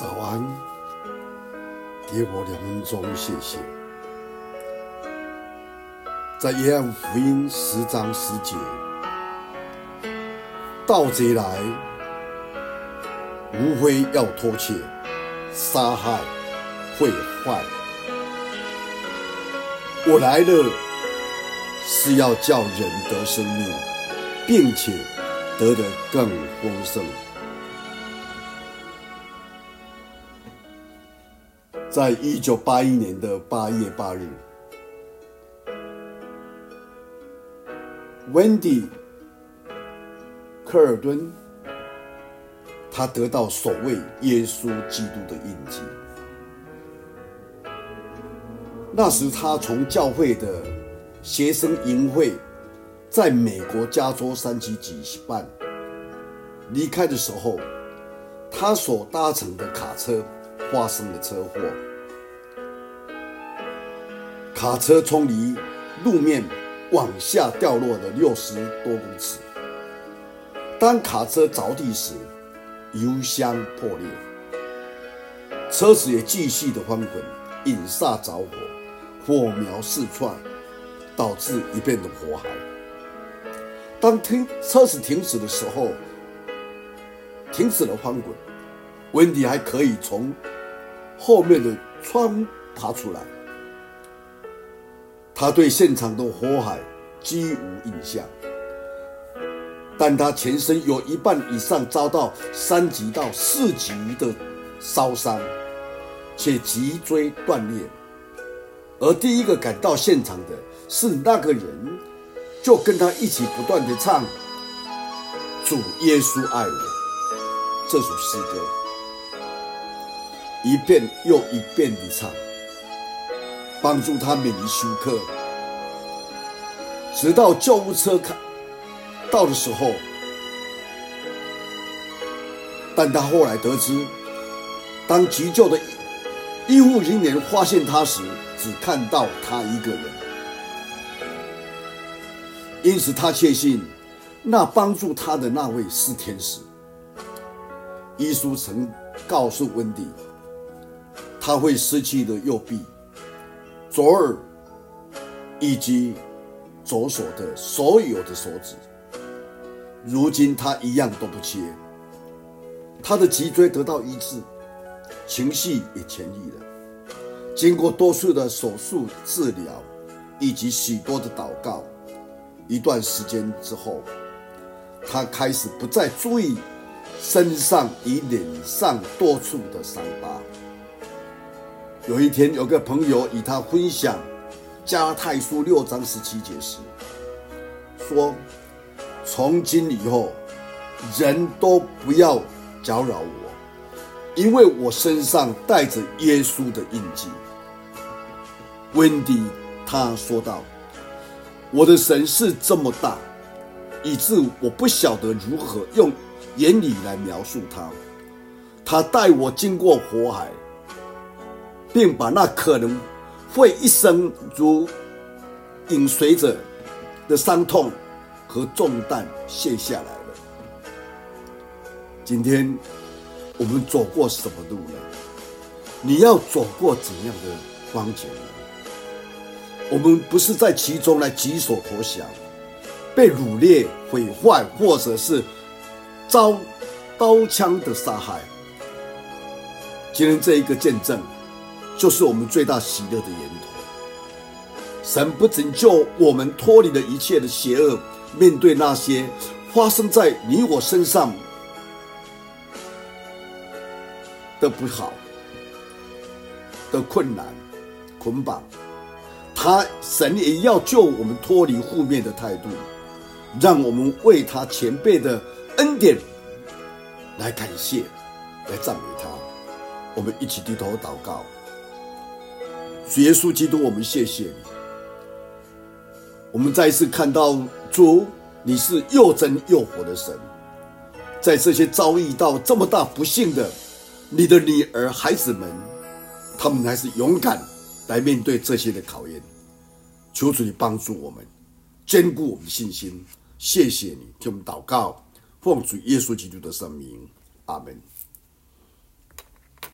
早安，给我两分钟，谢谢。在约翰福音十章十节，盗贼来，无非要偷窃、杀害、毁坏。我来了，是要叫人得生命，并且得的更丰盛。在一九八一年的八月八日，Wendy 科尔顿，他得到所谓耶稣基督的印记。那时，他从教会的学生营会在美国加州山区举办。离开的时候，他所搭乘的卡车。发生了车祸，卡车从离路面往下掉落了六十多公尺。当卡车着地时，油箱破裂，车子也继续的翻滚，引煞着火，火苗四窜，导致一片的火海。当停车子停止的时候，停止了翻滚，温迪还可以从。后面的窗爬出来，他对现场的火海几无印象，但他全身有一半以上遭到三级到四级的烧伤，且脊椎断裂。而第一个赶到现场的是那个人，就跟他一起不断地唱“主耶稣爱我”这首诗歌。一遍又一遍地唱，帮助他免于休克，直到救护车开到的时候，但他后来得知，当急救的医护人员发现他时，只看到他一个人，因此他确信那帮助他的那位是天使。耶稣曾告诉温迪。他会失去的右臂、左耳以及左手的所有的手指，如今他一样都不缺。他的脊椎得到医治，情绪也痊愈了。经过多数的手术治疗以及许多的祷告，一段时间之后，他开始不再注意身上与脸上多处的伤疤。有一天，有个朋友与他分享加拉太书六章十七节时，说：“从今以后，人都不要搅扰我，因为我身上带着耶稣的印记。”温迪他说道：“我的神是这么大，以致我不晓得如何用言语来描述他。他带我经过火海。”并把那可能会一生如影随着的伤痛和重担卸下来了。今天我们走过什么路呢？你要走过怎样的光景呢？我们不是在其中来举手投降，被掳掠、毁坏，或者是遭刀枪的杀害。今天这一个见证。就是我们最大喜乐的源头。神不拯救我们脱离了一切的邪恶，面对那些发生在你我身上的不好的困难捆绑，他神也要救我们脱离负面的态度，让我们为他前辈的恩典来感谢，来赞美他。我们一起低头祷告。主耶稣基督，我们谢谢你。我们再一次看到主，你是又真又活的神。在这些遭遇到这么大不幸的你的女儿孩子们，他们还是勇敢来面对这些的考验。求主你帮助我们，坚固我们的信心。谢谢你，听我们祷告，奉主耶稣基督的圣名，阿门。